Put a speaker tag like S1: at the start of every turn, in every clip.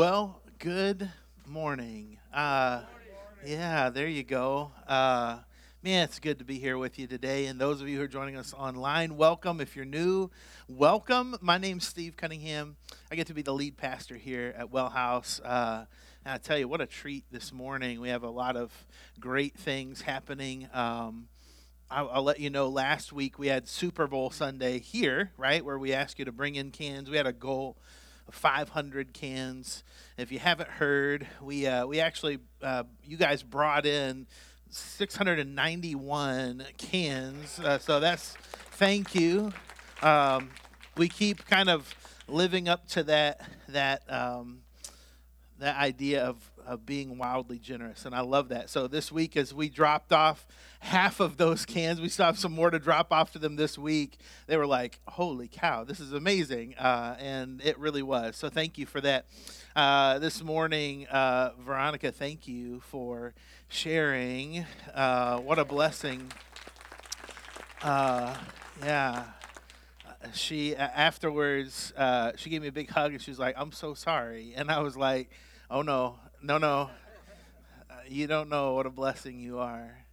S1: Well, good morning. Uh, yeah, there you go. Uh, man, it's good to be here with you today. And those of you who are joining us online, welcome. If you're new, welcome. My name's Steve Cunningham. I get to be the lead pastor here at Well House. Uh, and I tell you, what a treat this morning. We have a lot of great things happening. Um, I'll, I'll, let you know last week we had Super Bowl Sunday here, right, where we asked you to bring in cans. We had a goal 500 cans. If you haven't heard, we uh, we actually uh, you guys brought in 691 cans. Uh, so that's thank you. Um, we keep kind of living up to that that um, that idea of of being wildly generous. And I love that. So this week, as we dropped off half of those cans, we still have some more to drop off to them this week. They were like, holy cow, this is amazing. Uh, and it really was. So thank you for that. Uh, this morning, uh, Veronica, thank you for sharing. Uh, what a blessing. Uh, yeah she afterwards uh, she gave me a big hug and she was like i'm so sorry and i was like oh no no, no. Uh, you don't know what a blessing you are.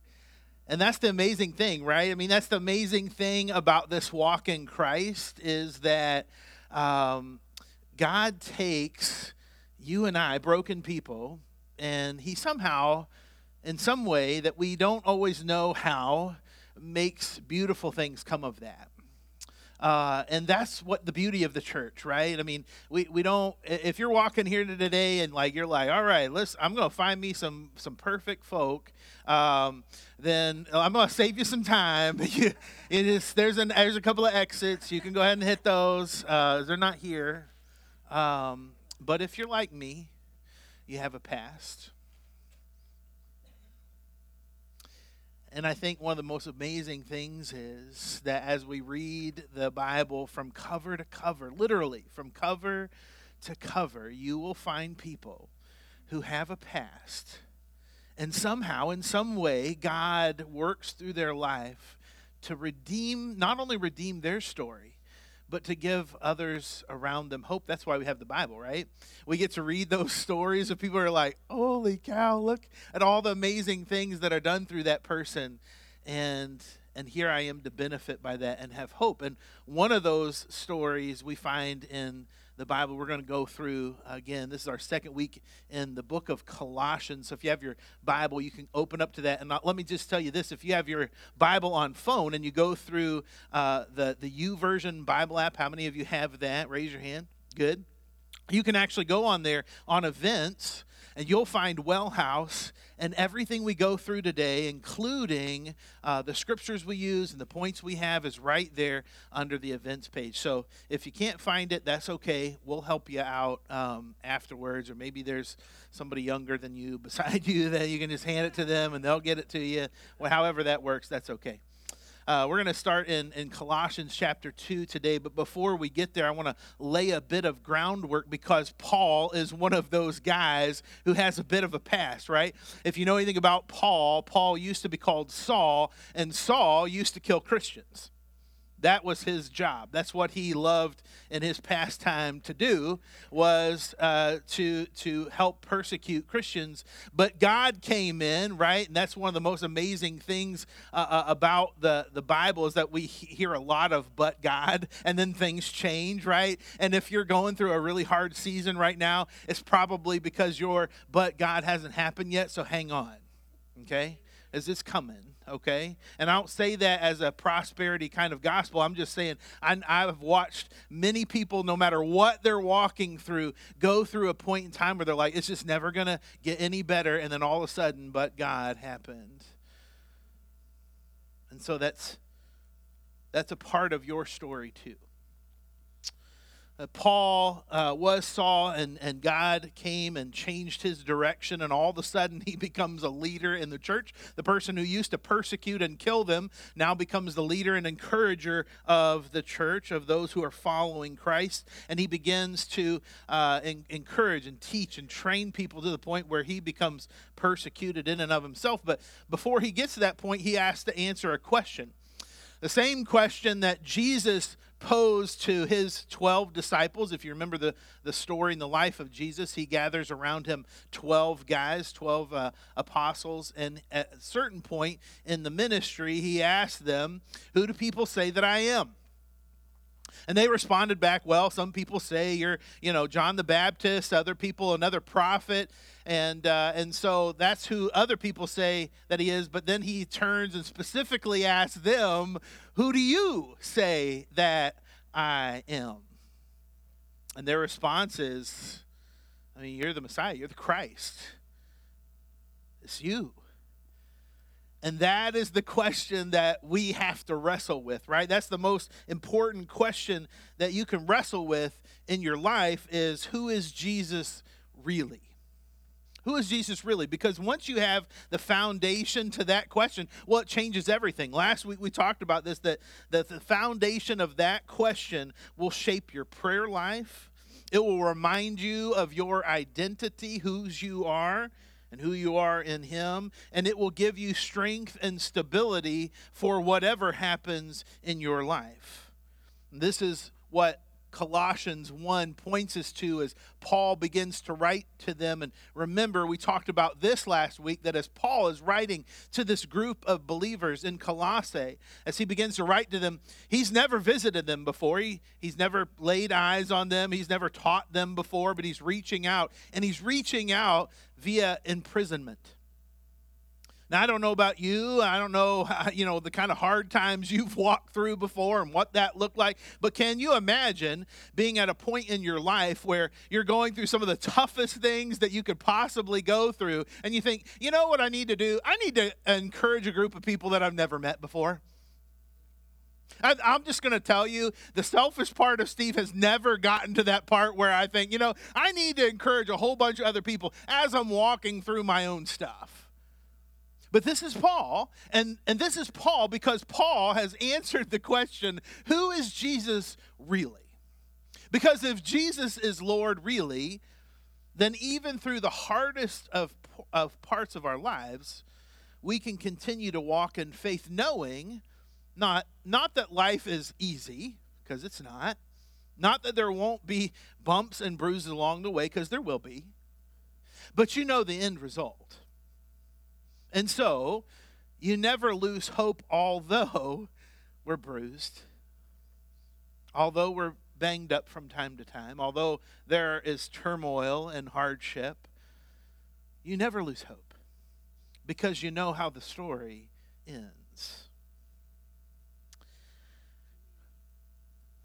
S1: And that's the amazing thing, right? I mean, that's the amazing thing about this walk in Christ is that um, God takes you and I, broken people, and He somehow, in some way that we don't always know how, makes beautiful things come of that. Uh, and that's what the beauty of the church, right? I mean, we, we don't. If you're walking here today and like you're like, all right, let's. I'm gonna find me some some perfect folk. Um, then I'm gonna save you some time. it is there's an there's a couple of exits. You can go ahead and hit those. Uh, they're not here. Um, but if you're like me, you have a past. And I think one of the most amazing things is that as we read the Bible from cover to cover, literally from cover to cover, you will find people who have a past. And somehow, in some way, God works through their life to redeem, not only redeem their story, but to give others around them hope. That's why we have the Bible, right? We get to read those stories of people who are like, holy cow, look at all the amazing things that are done through that person. And and here I am to benefit by that and have hope. And one of those stories we find in the Bible. We're going to go through again. This is our second week in the book of Colossians. So if you have your Bible, you can open up to that. And let me just tell you this: if you have your Bible on phone and you go through uh, the the version Bible app, how many of you have that? Raise your hand. Good. You can actually go on there on events and you'll find Well House and everything we go through today, including uh, the scriptures we use and the points we have, is right there under the events page. So if you can't find it, that's okay. We'll help you out um, afterwards, or maybe there's somebody younger than you beside you that you can just hand it to them and they'll get it to you. Well, however that works, that's okay. Uh, we're going to start in, in Colossians chapter 2 today, but before we get there, I want to lay a bit of groundwork because Paul is one of those guys who has a bit of a past, right? If you know anything about Paul, Paul used to be called Saul, and Saul used to kill Christians. That was his job. That's what he loved in his pastime to do was uh, to to help persecute Christians. But God came in, right? And that's one of the most amazing things uh, uh about the the Bible is that we hear a lot of "but God," and then things change, right? And if you're going through a really hard season right now, it's probably because your "but God" hasn't happened yet. So hang on, okay? Is this coming? Okay? And I don't say that as a prosperity kind of gospel. I'm just saying I, I've watched many people, no matter what they're walking through, go through a point in time where they're like, it's just never going to get any better. And then all of a sudden, but God happened. And so that's that's a part of your story too. Uh, Paul uh, was Saul, and, and God came and changed his direction, and all of a sudden he becomes a leader in the church. The person who used to persecute and kill them now becomes the leader and encourager of the church, of those who are following Christ. And he begins to uh, encourage and teach and train people to the point where he becomes persecuted in and of himself. But before he gets to that point, he has to answer a question The same question that Jesus posed to his 12 disciples. If you remember the, the story in the life of Jesus, he gathers around him 12 guys, 12 uh, apostles. And at a certain point in the ministry, he asked them, Who do people say that I am? And they responded back, well, some people say you're, you know, John the Baptist, other people another prophet. And, uh, and so that's who other people say that he is. But then he turns and specifically asks them, Who do you say that I am? And their response is, I mean, you're the Messiah, you're the Christ. It's you. And that is the question that we have to wrestle with, right? That's the most important question that you can wrestle with in your life is who is Jesus really? Who is Jesus really? Because once you have the foundation to that question, well, it changes everything. Last week we talked about this that, that the foundation of that question will shape your prayer life. It will remind you of your identity, whose you are, and who you are in Him, and it will give you strength and stability for whatever happens in your life. This is what Colossians 1 points us to as Paul begins to write to them. And remember, we talked about this last week that as Paul is writing to this group of believers in Colossae, as he begins to write to them, he's never visited them before. He, he's never laid eyes on them. He's never taught them before, but he's reaching out. And he's reaching out via imprisonment. Now, I don't know about you. I don't know, you know, the kind of hard times you've walked through before and what that looked like. But can you imagine being at a point in your life where you're going through some of the toughest things that you could possibly go through, and you think, you know what I need to do? I need to encourage a group of people that I've never met before. I, am just going to tell you the selfish part of Steve has never gotten to that part where I think, you know, I need to encourage a whole bunch of other people as I'm walking through my own stuff. But this is Paul, and, and this is Paul because Paul has answered the question who is Jesus really? Because if Jesus is Lord really, then even through the hardest of, of parts of our lives, we can continue to walk in faith, knowing not, not that life is easy, because it's not, not that there won't be bumps and bruises along the way, because there will be, but you know the end result. And so, you never lose hope, although we're bruised, although we're banged up from time to time, although there is turmoil and hardship. You never lose hope because you know how the story ends.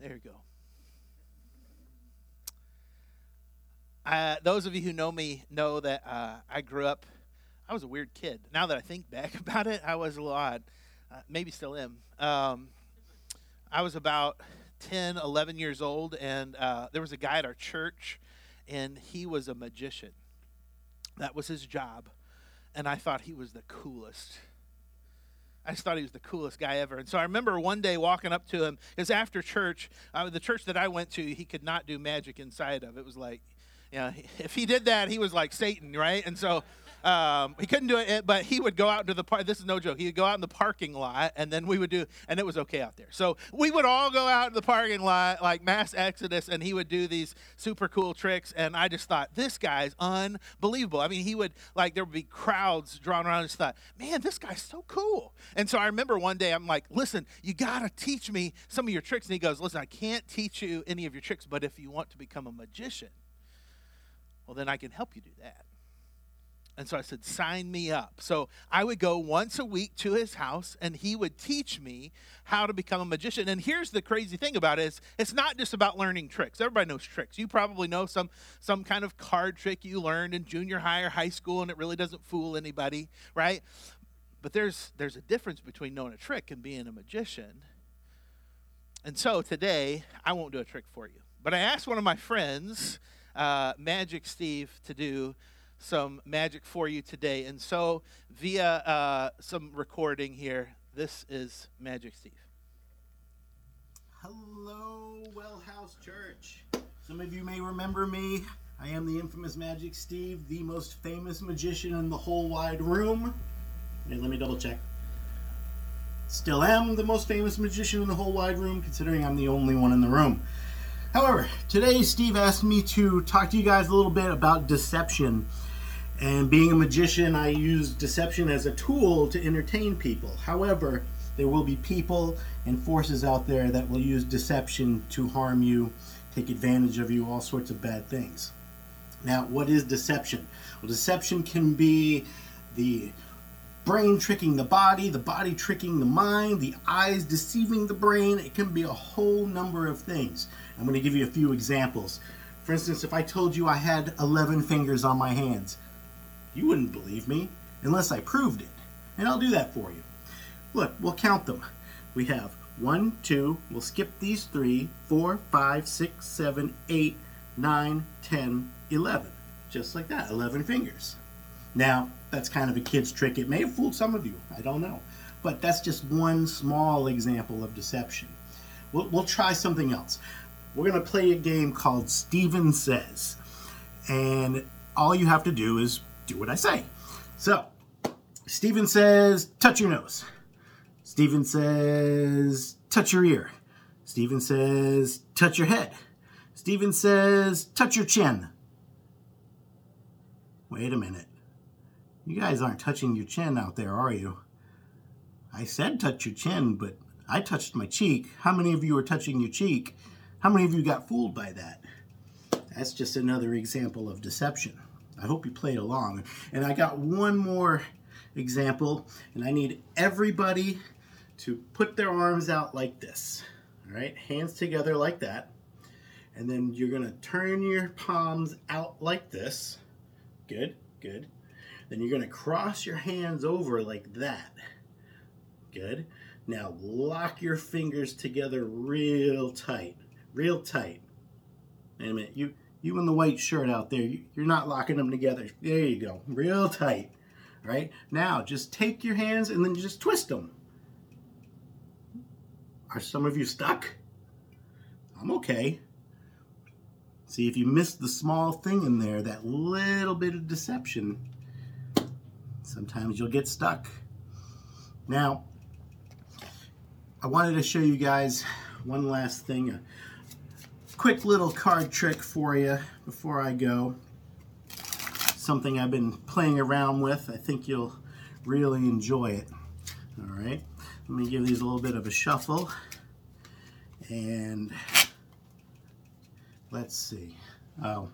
S1: There you go. Uh, those of you who know me know that uh, I grew up I was a weird kid. Now that I think back about it, I was a little odd. Uh, maybe still am. Um, I was about 10, 11 years old, and uh, there was a guy at our church, and he was a magician. That was his job. And I thought he was the coolest. I just thought he was the coolest guy ever. And so I remember one day walking up to him, because after church, uh, the church that I went to, he could not do magic inside of. It was like, you know, if he did that, he was like Satan, right? And so um, he couldn't do it, but he would go out into the park. This is no joke. He would go out in the parking lot, and then we would do, and it was okay out there. So we would all go out in the parking lot, like mass exodus, and he would do these super cool tricks. And I just thought, this guy's unbelievable. I mean, he would, like, there would be crowds drawn around. I just thought, man, this guy's so cool. And so I remember one day, I'm like, listen, you got to teach me some of your tricks. And he goes, listen, I can't teach you any of your tricks, but if you want to become a magician, well, then I can help you do that. And so I said, sign me up. So I would go once a week to his house and he would teach me how to become a magician. And here's the crazy thing about it is it's not just about learning tricks. Everybody knows tricks. You probably know some some kind of card trick you learned in junior high or high school and it really doesn't fool anybody, right? But there's there's a difference between knowing a trick and being a magician. And so today I won't do a trick for you. But I asked one of my friends, uh, Magic Steve, to do some magic for you today. And so, via uh, some recording here, this is Magic Steve.
S2: Hello, Well House Church. Some of you may remember me. I am the infamous Magic Steve, the most famous magician in the whole wide room. Hey, let me double check. Still am the most famous magician in the whole wide room, considering I'm the only one in the room. However, today Steve asked me to talk to you guys a little bit about deception. And being a magician, I use deception as a tool to entertain people. However, there will be people and forces out there that will use deception to harm you, take advantage of you, all sorts of bad things. Now, what is deception? Well, deception can be the brain tricking the body, the body tricking the mind, the eyes deceiving the brain. It can be a whole number of things. I'm going to give you a few examples. For instance, if I told you I had 11 fingers on my hands, you wouldn't believe me unless I proved it. And I'll do that for you. Look, we'll count them. We have one, two, we'll skip these three, four, five, six, seven, eight, nine, ten, eleven. Just like that, 11 fingers. Now, that's kind of a kid's trick. It may have fooled some of you. I don't know. But that's just one small example of deception. We'll, we'll try something else. We're going to play a game called Steven Says. And all you have to do is do what I say. So, Steven says, touch your nose. Steven says, touch your ear. Steven says, touch your head. Steven says, touch your chin. Wait a minute. You guys aren't touching your chin out there, are you? I said touch your chin, but I touched my cheek. How many of you are touching your cheek? How many of you got fooled by that? That's just another example of deception. I hope you played along. And I got one more example, and I need everybody to put their arms out like this. All right, hands together like that. And then you're to turn your palms out like this. Good, good. Then you're to cross your hands over like that. Good. Now lock your fingers together real tight. Real tight. Wait a minute. You, you in the white shirt out there, you, you're not locking them together. There you go. Real tight. Right. Now just take your hands and then just twist them. Are some of you stuck? I'm okay. See, if you missed the small thing in there, that little bit of deception, sometimes you'll get stuck. Now, I wanted to show you guys one last thing, quick little card trick for you before I go. Something I've been playing around with. I think you'll really enjoy it. All right, let me give these a little bit of a shuffle. And let's see. Oh,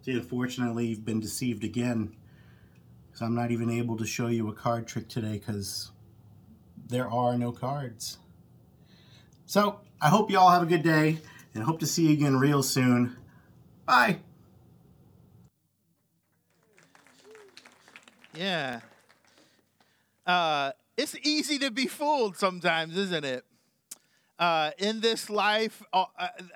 S2: see, unfortunately, you've been deceived again. So I'm not even able to show you a card trick today because there are no cards. So I hope you all have a good day and hope to see you again real soon. Bye.
S1: Yeah. Uh, it's easy to be fooled sometimes, isn't it? Uh, in this life, uh,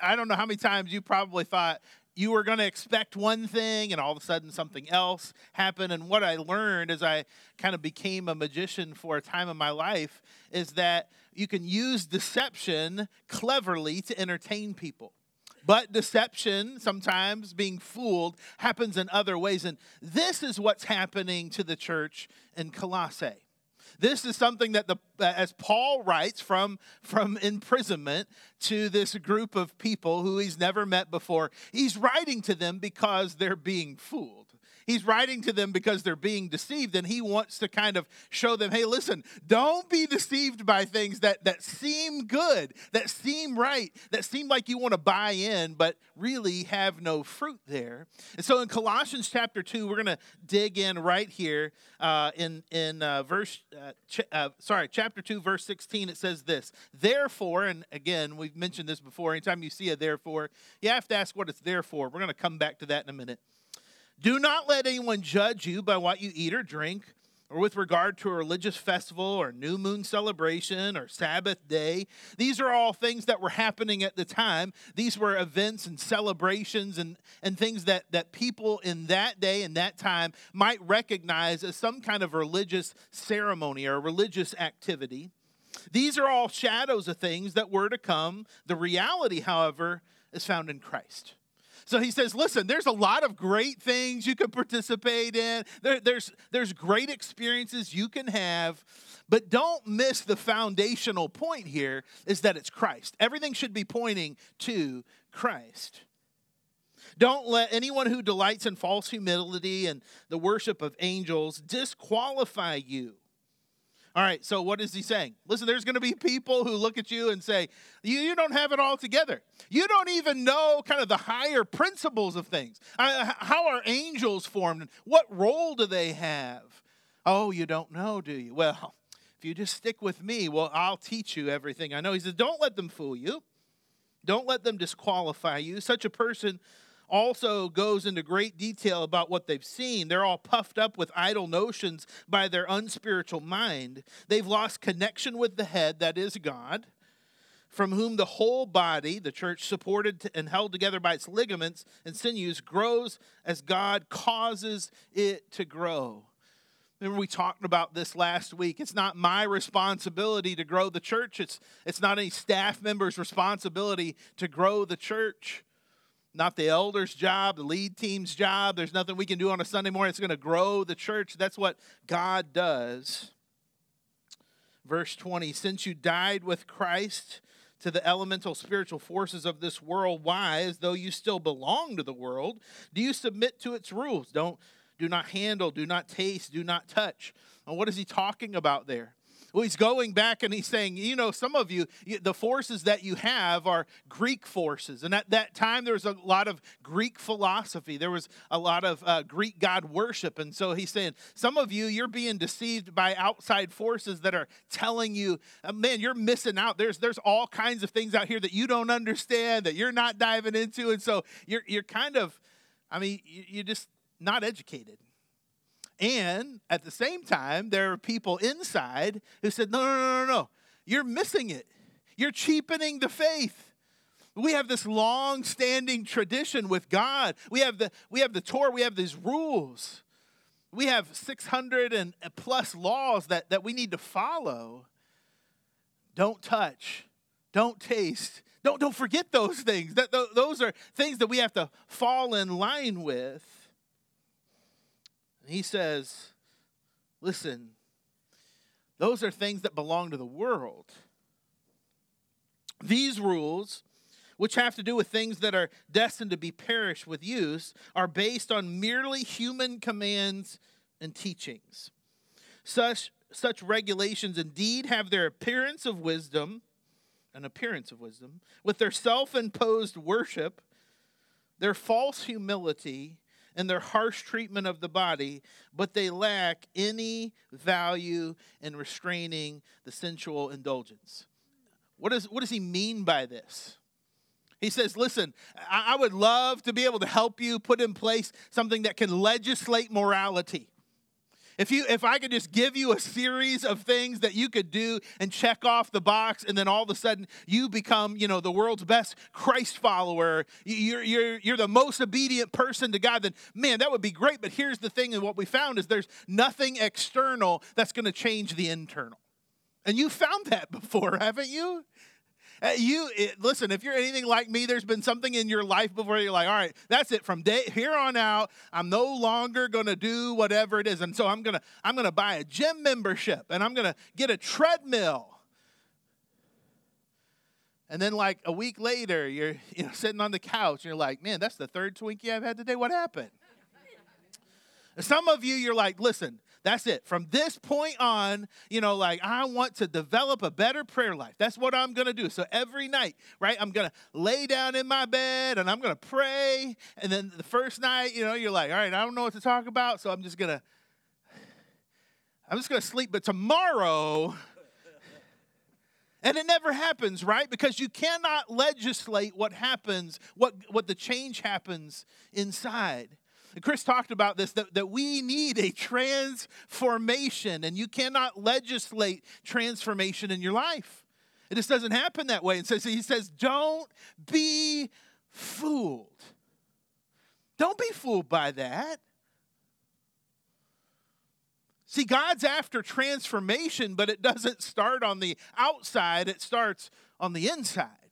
S1: I don't know how many times you probably thought you were going to expect one thing and all of a sudden something else happened. And what I learned as I kind of became a magician for a time in my life is that you can use deception cleverly to entertain people. But deception, sometimes being fooled, happens in other ways. And this is what's happening to the church in Colossae. This is something that the as Paul writes from from imprisonment to this group of people who he's never met before. He's writing to them because they're being fooled. He's writing to them because they're being deceived, and he wants to kind of show them hey, listen, don't be deceived by things that, that seem good, that seem right, that seem like you want to buy in, but really have no fruit there. And so in Colossians chapter 2, we're going to dig in right here uh, in, in uh, verse, uh, ch- uh, sorry, chapter 2, verse 16. It says this Therefore, and again, we've mentioned this before, anytime you see a therefore, you have to ask what it's there for. We're going to come back to that in a minute. Do not let anyone judge you by what you eat or drink, or with regard to a religious festival or new moon celebration or Sabbath day. These are all things that were happening at the time. These were events and celebrations and, and things that, that people in that day and that time might recognize as some kind of religious ceremony or religious activity. These are all shadows of things that were to come. The reality, however, is found in Christ. So he says, listen, there's a lot of great things you can participate in. There, there's, there's great experiences you can have, but don't miss the foundational point here is that it's Christ. Everything should be pointing to Christ. Don't let anyone who delights in false humility and the worship of angels disqualify you all right, so what is he saying? Listen, there's going to be people who look at you and say, you, you don't have it all together. You don't even know kind of the higher principles of things. Uh, how are angels formed? What role do they have? Oh, you don't know, do you? Well, if you just stick with me, well, I'll teach you everything I know. He says, don't let them fool you. Don't let them disqualify you. Such a person also goes into great detail about what they've seen. They're all puffed up with idle notions by their unspiritual mind. They've lost connection with the head, that is God, from whom the whole body, the church supported and held together by its ligaments and sinews, grows as God causes it to grow. Remember, we talked about this last week. It's not my responsibility to grow the church. It's, it's not any staff member's responsibility to grow the church not the elder's job, the lead team's job. There's nothing we can do on a Sunday morning. It's going to grow the church. That's what God does. Verse 20 Since you died with Christ to the elemental spiritual forces of this world, why, as though you still belong to the world, do you submit to its rules? Don't do not handle, do not taste, do not touch. And what is he talking about there? Well, he's going back and he's saying, you know, some of you, the forces that you have are Greek forces. And at that time, there was a lot of Greek philosophy, there was a lot of uh, Greek God worship. And so he's saying, some of you, you're being deceived by outside forces that are telling you, uh, man, you're missing out. There's, there's all kinds of things out here that you don't understand, that you're not diving into. And so you're, you're kind of, I mean, you're just not educated. And at the same time, there are people inside who said, no, no, no, no, no. You're missing it. You're cheapening the faith. We have this long standing tradition with God. We have the we have the Torah, we have these rules. We have 600 and plus laws that, that we need to follow. Don't touch. Don't taste. Don't, don't forget those things. That, those are things that we have to fall in line with. And he says, listen, those are things that belong to the world. These rules, which have to do with things that are destined to be perished with use, are based on merely human commands and teachings. Such, such regulations indeed have their appearance of wisdom, an appearance of wisdom, with their self imposed worship, their false humility, and their harsh treatment of the body, but they lack any value in restraining the sensual indulgence. What, is, what does he mean by this? He says, Listen, I, I would love to be able to help you put in place something that can legislate morality. If you if I could just give you a series of things that you could do and check off the box and then all of a sudden you become, you know, the world's best Christ follower, you're you're you're the most obedient person to God, then man, that would be great, but here's the thing and what we found is there's nothing external that's going to change the internal. And you found that before, haven't you? Uh, you it, listen. If you're anything like me, there's been something in your life before you're like, all right, that's it. From day here on out, I'm no longer going to do whatever it is, and so I'm gonna I'm gonna buy a gym membership, and I'm gonna get a treadmill. And then, like a week later, you're you know sitting on the couch, and you're like, man, that's the third Twinkie I've had today. What happened? Some of you, you're like, listen, that's it. From this point on, you know, like I want to develop a better prayer life. That's what I'm going to do. So every night, right, I'm going to lay down in my bed and I'm going to pray. And then the first night, you know, you're like, all right, I don't know what to talk about. So I'm just going to, I'm just going to sleep. But tomorrow, and it never happens, right? Because you cannot legislate what happens, what, what the change happens inside. Chris talked about this that, that we need a transformation, and you cannot legislate transformation in your life. It just doesn't happen that way. And so he says, Don't be fooled. Don't be fooled by that. See, God's after transformation, but it doesn't start on the outside, it starts on the inside.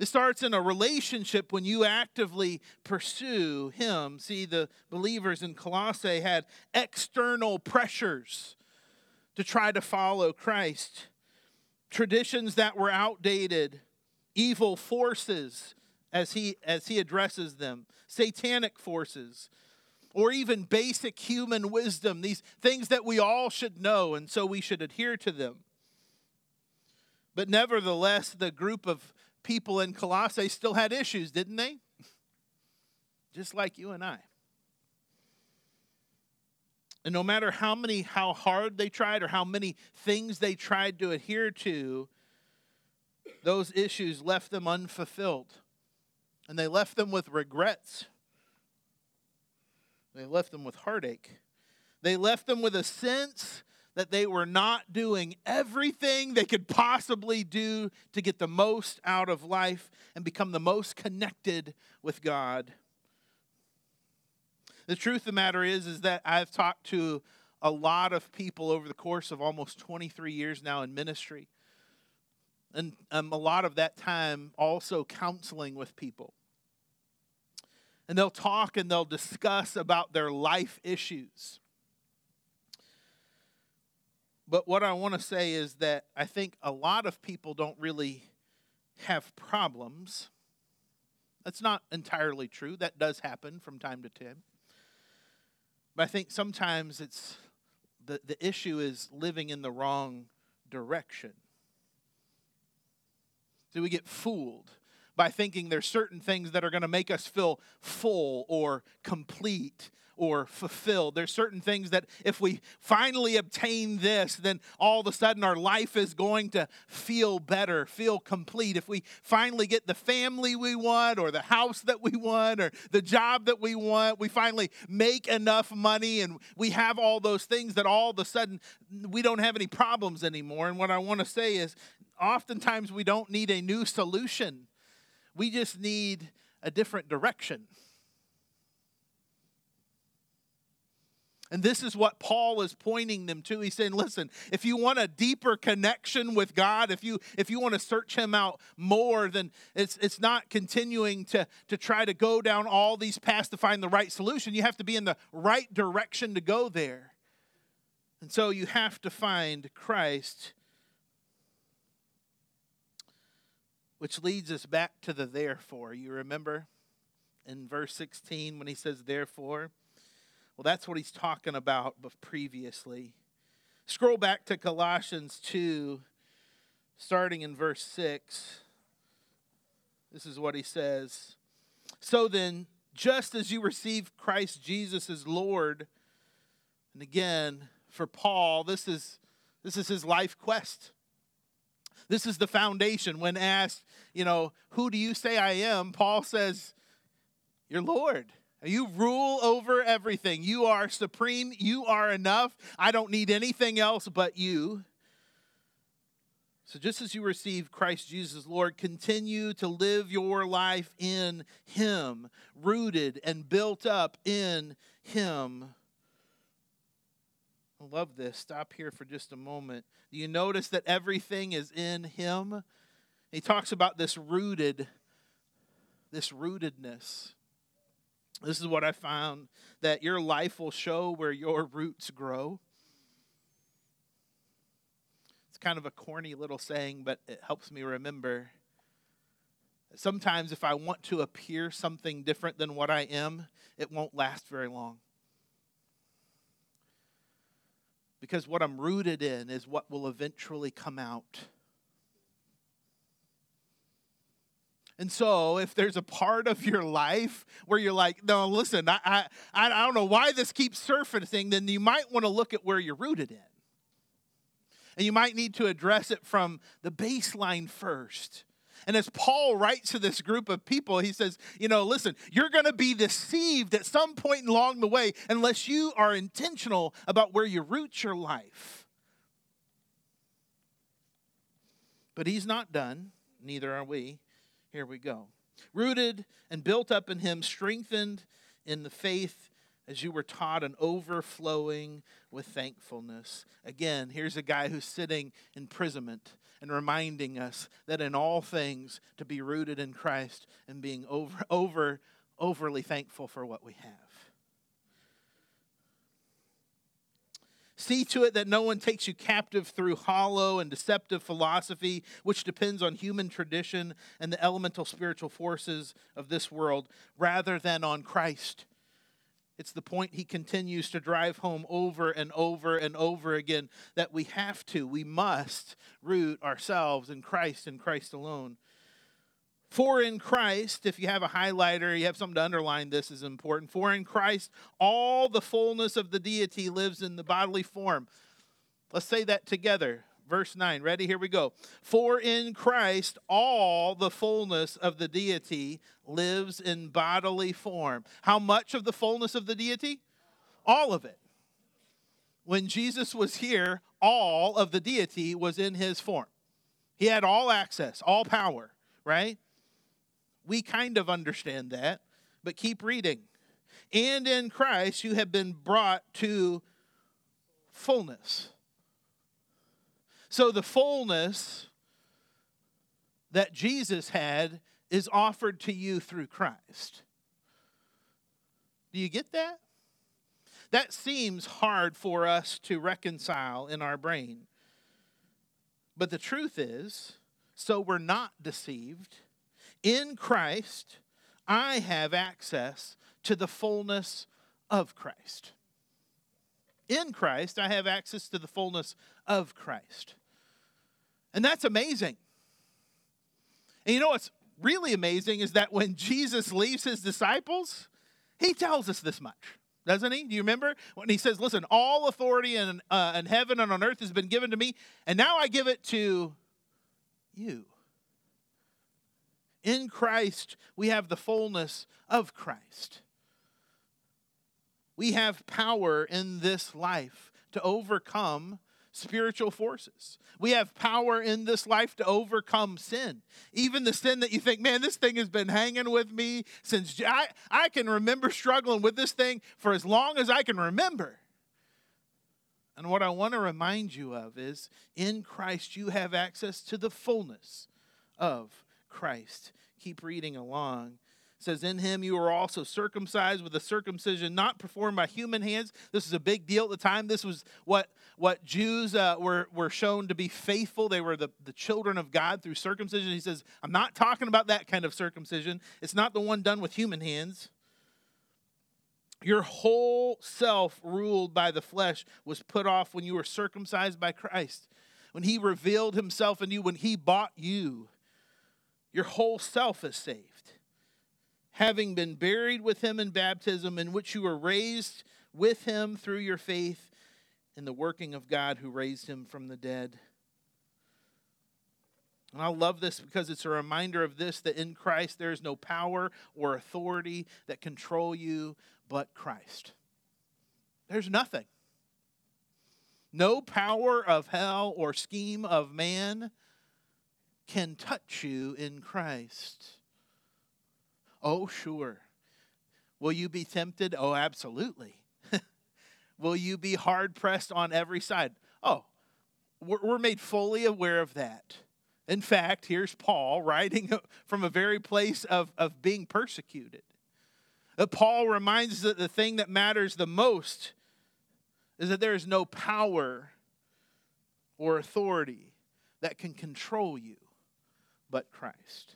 S1: It starts in a relationship when you actively pursue Him. See, the believers in Colossae had external pressures to try to follow Christ, traditions that were outdated, evil forces as he, as he addresses them, satanic forces, or even basic human wisdom, these things that we all should know, and so we should adhere to them. But nevertheless, the group of people in Colossae still had issues, didn't they? Just like you and I. And no matter how many, how hard they tried or how many things they tried to adhere to, those issues left them unfulfilled. And they left them with regrets. They left them with heartache. They left them with a sense that they were not doing everything they could possibly do to get the most out of life and become the most connected with God. The truth of the matter is is that I've talked to a lot of people over the course of almost 23 years now in ministry. And um, a lot of that time also counseling with people. And they'll talk and they'll discuss about their life issues. But what I want to say is that I think a lot of people don't really have problems. That's not entirely true. That does happen from time to time. But I think sometimes it's the, the issue is living in the wrong direction. So we get fooled by thinking there's certain things that are going to make us feel full or complete or fulfilled. There's certain things that if we finally obtain this, then all of a sudden our life is going to feel better, feel complete. If we finally get the family we want, or the house that we want, or the job that we want, we finally make enough money and we have all those things that all of a sudden we don't have any problems anymore. And what I want to say is oftentimes we don't need a new solution, we just need a different direction. And this is what Paul is pointing them to. He's saying, listen, if you want a deeper connection with God, if you if you want to search him out more, then it's it's not continuing to, to try to go down all these paths to find the right solution. You have to be in the right direction to go there. And so you have to find Christ. Which leads us back to the therefore. You remember in verse 16 when he says, therefore. Well, that's what he's talking about previously. Scroll back to Colossians 2, starting in verse 6. This is what he says. So then, just as you receive Christ Jesus as Lord, and again, for Paul, this is this is his life quest. This is the foundation. When asked, you know, who do you say I am? Paul says, You're Lord. You rule over everything. You are supreme. You are enough. I don't need anything else but you. So, just as you receive Christ Jesus Lord, continue to live your life in Him, rooted and built up in Him. I love this. Stop here for just a moment. Do you notice that everything is in Him? He talks about this rooted, this rootedness. This is what I found that your life will show where your roots grow. It's kind of a corny little saying, but it helps me remember. Sometimes, if I want to appear something different than what I am, it won't last very long. Because what I'm rooted in is what will eventually come out. And so, if there's a part of your life where you're like, no, listen, I, I, I don't know why this keeps surfacing, then you might want to look at where you're rooted in. And you might need to address it from the baseline first. And as Paul writes to this group of people, he says, you know, listen, you're going to be deceived at some point along the way unless you are intentional about where you root your life. But he's not done, neither are we. Here we go. Rooted and built up in him, strengthened in the faith as you were taught and overflowing with thankfulness. Again, here's a guy who's sitting in imprisonment and reminding us that in all things to be rooted in Christ and being over, over overly thankful for what we have. See to it that no one takes you captive through hollow and deceptive philosophy, which depends on human tradition and the elemental spiritual forces of this world, rather than on Christ. It's the point he continues to drive home over and over and over again that we have to, we must root ourselves in Christ and Christ alone. For in Christ, if you have a highlighter, you have something to underline, this is important. For in Christ, all the fullness of the deity lives in the bodily form. Let's say that together. Verse 9. Ready? Here we go. For in Christ, all the fullness of the deity lives in bodily form. How much of the fullness of the deity? All of it. When Jesus was here, all of the deity was in his form. He had all access, all power, right? We kind of understand that, but keep reading. And in Christ you have been brought to fullness. So the fullness that Jesus had is offered to you through Christ. Do you get that? That seems hard for us to reconcile in our brain. But the truth is, so we're not deceived, in Christ, I have access to the fullness of Christ. In Christ, I have access to the fullness of Christ. And that's amazing. And you know what's really amazing is that when Jesus leaves his disciples, he tells us this much, doesn't he? Do you remember when he says, Listen, all authority in, uh, in heaven and on earth has been given to me, and now I give it to you. In Christ, we have the fullness of Christ. We have power in this life to overcome spiritual forces. We have power in this life to overcome sin. Even the sin that you think, man, this thing has been hanging with me since I, I can remember struggling with this thing for as long as I can remember. And what I want to remind you of is in Christ, you have access to the fullness of Christ. Keep reading along. It says, In him you are also circumcised with a circumcision not performed by human hands. This is a big deal at the time. This was what, what Jews uh, were, were shown to be faithful. They were the, the children of God through circumcision. He says, I'm not talking about that kind of circumcision. It's not the one done with human hands. Your whole self, ruled by the flesh, was put off when you were circumcised by Christ. When he revealed himself in you, when he bought you your whole self is saved. Having been buried with him in baptism, in which you were raised with him through your faith in the working of God who raised him from the dead. And I love this because it's a reminder of this that in Christ there is no power or authority that control you but Christ. There's nothing. No power of hell or scheme of man can touch you in Christ. Oh, sure. Will you be tempted? Oh, absolutely. Will you be hard pressed on every side? Oh, we're made fully aware of that. In fact, here's Paul writing from a very place of, of being persecuted. Uh, Paul reminds us that the thing that matters the most is that there is no power or authority that can control you but Christ.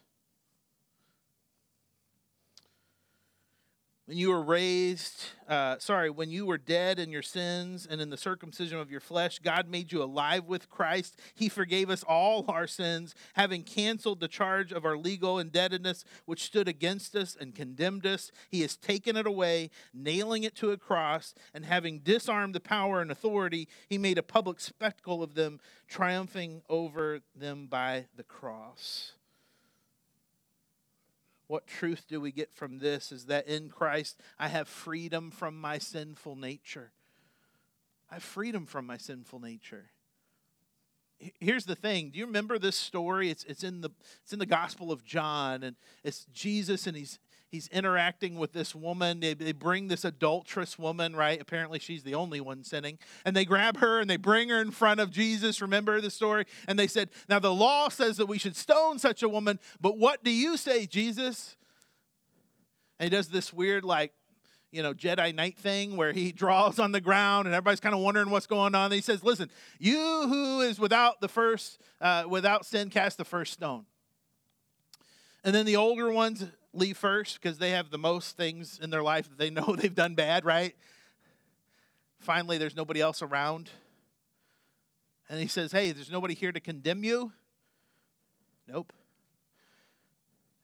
S1: When you were raised, uh, sorry, when you were dead in your sins and in the circumcision of your flesh, God made you alive with Christ. He forgave us all our sins, having canceled the charge of our legal indebtedness, which stood against us and condemned us. He has taken it away, nailing it to a cross, and having disarmed the power and authority, He made a public spectacle of them, triumphing over them by the cross. What truth do we get from this is that in Christ I have freedom from my sinful nature. I have freedom from my sinful nature. Here's the thing. Do you remember this story? It's, it's, in the, it's in the Gospel of John, and it's Jesus, and he's, he's interacting with this woman. They, they bring this adulterous woman, right? Apparently, she's the only one sinning. And they grab her and they bring her in front of Jesus. Remember the story? And they said, Now the law says that we should stone such a woman, but what do you say, Jesus? And he does this weird, like, you know, Jedi Knight thing where he draws on the ground and everybody's kind of wondering what's going on. And he says, Listen, you who is without the first, uh, without sin, cast the first stone. And then the older ones leave first because they have the most things in their life that they know they've done bad, right? Finally, there's nobody else around. And he says, Hey, there's nobody here to condemn you. Nope.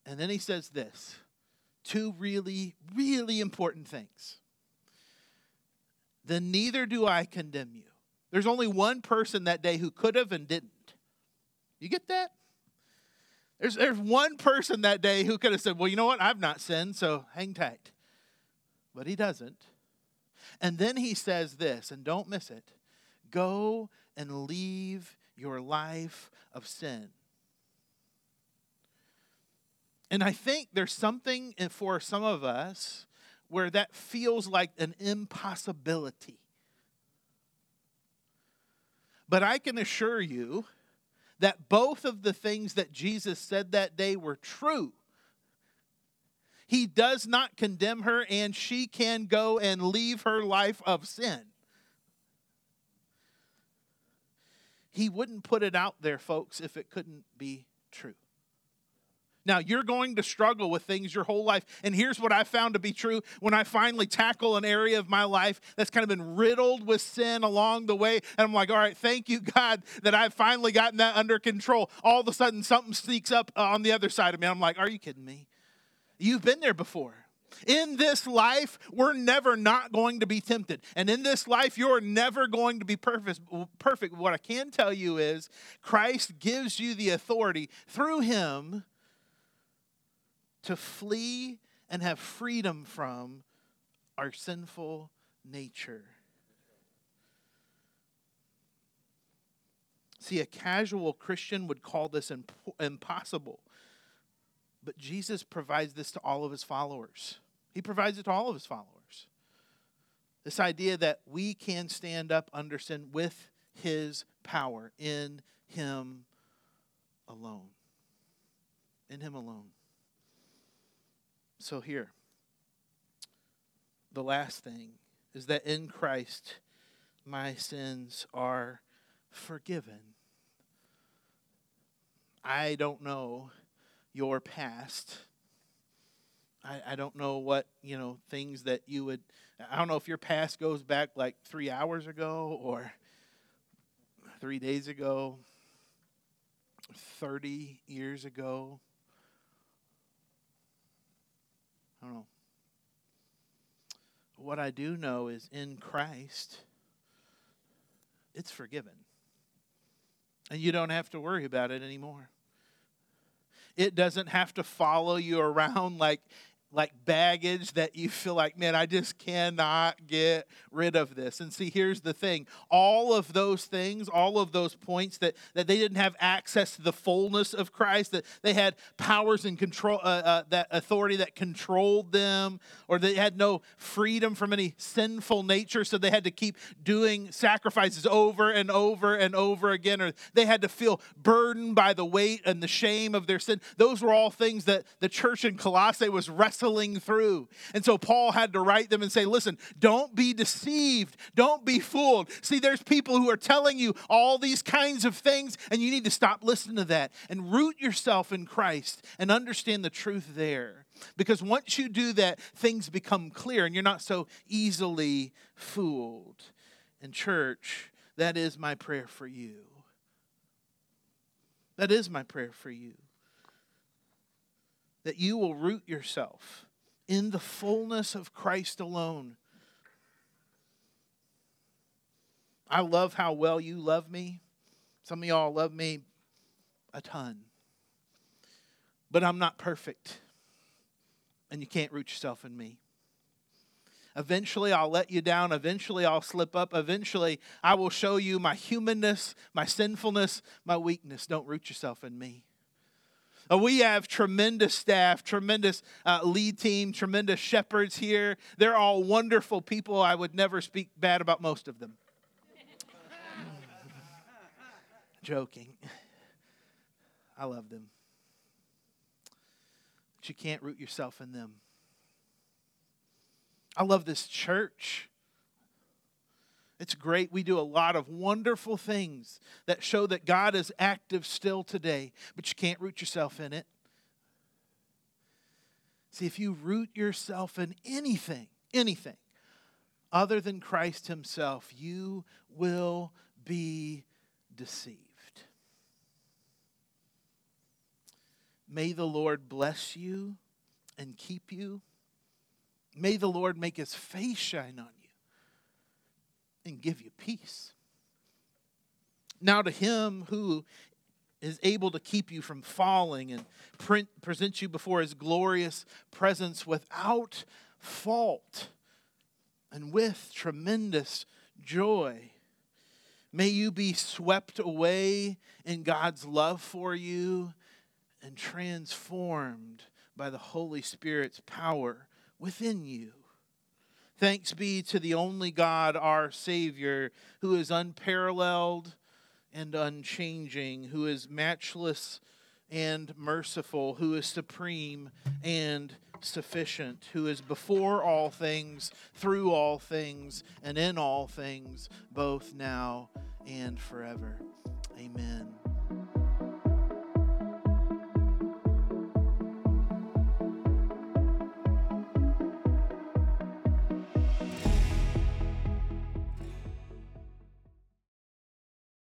S1: And then he says this two really, really important things. Then neither do I condemn you. There's only one person that day who could have and didn't. You get that? There's, there's one person that day who could have said, Well, you know what? I've not sinned, so hang tight. But he doesn't. And then he says this, and don't miss it go and leave your life of sin. And I think there's something for some of us where that feels like an impossibility. But I can assure you that both of the things that Jesus said that day were true. He does not condemn her, and she can go and leave her life of sin. He wouldn't put it out there, folks, if it couldn't be true. Now, you're going to struggle with things your whole life. And here's what I found to be true when I finally tackle an area of my life that's kind of been riddled with sin along the way. And I'm like, all right, thank you, God, that I've finally gotten that under control. All of a sudden, something sneaks up uh, on the other side of me. I'm like, are you kidding me? You've been there before. In this life, we're never not going to be tempted. And in this life, you're never going to be perfect. perfect. What I can tell you is Christ gives you the authority through him to flee and have freedom from our sinful nature. See, a casual Christian would call this imp- impossible. But Jesus provides this to all of his followers. He provides it to all of his followers. This idea that we can stand up under sin with his power in him alone. In him alone. So, here, the last thing is that in Christ, my sins are forgiven. I don't know your past. I, I don't know what, you know, things that you would, I don't know if your past goes back like three hours ago or three days ago, 30 years ago. I don't know. What I do know is in Christ, it's forgiven. And you don't have to worry about it anymore. It doesn't have to follow you around like like baggage that you feel like, man, I just cannot get rid of this. And see, here's the thing all of those things, all of those points that, that they didn't have access to the fullness of Christ, that they had powers and control, uh, uh, that authority that controlled them, or they had no freedom from any sinful nature, so they had to keep doing sacrifices over and over and over again, or they had to feel burdened by the weight and the shame of their sin. Those were all things that the church in Colossae was wrestling wrestling through. And so Paul had to write them and say, listen, don't be deceived. Don't be fooled. See, there's people who are telling you all these kinds of things, and you need to stop listening to that and root yourself in Christ and understand the truth there. Because once you do that, things become clear and you're not so easily fooled. In church, that is my prayer for you. That is my prayer for you that you will root yourself in the fullness of Christ alone. I love how well you love me. Some of y'all love me a ton. But I'm not perfect. And you can't root yourself in me. Eventually, I'll let you down. Eventually, I'll slip up. Eventually, I will show you my humanness, my sinfulness, my weakness. Don't root yourself in me. Uh, we have tremendous staff, tremendous uh, lead team, tremendous shepherds here. They're all wonderful people. I would never speak bad about most of them. Joking. I love them. But you can't root yourself in them. I love this church. It's great. We do a lot of wonderful things that show that God is active still today, but you can't root yourself in it. See, if you root yourself in anything, anything other than Christ Himself, you will be deceived. May the Lord bless you and keep you. May the Lord make His face shine on you and give you peace. Now, to him who is able to keep you from falling and print, present you before his glorious presence without fault and with tremendous joy. May you be swept away in God's love for you and transformed by the Holy Spirit's power within you. Thanks be to the only God, our Savior, who is unparalleled and unchanging, who is matchless and merciful, who is supreme and sufficient, who is before all things, through all things, and in all things, both now and forever. Amen.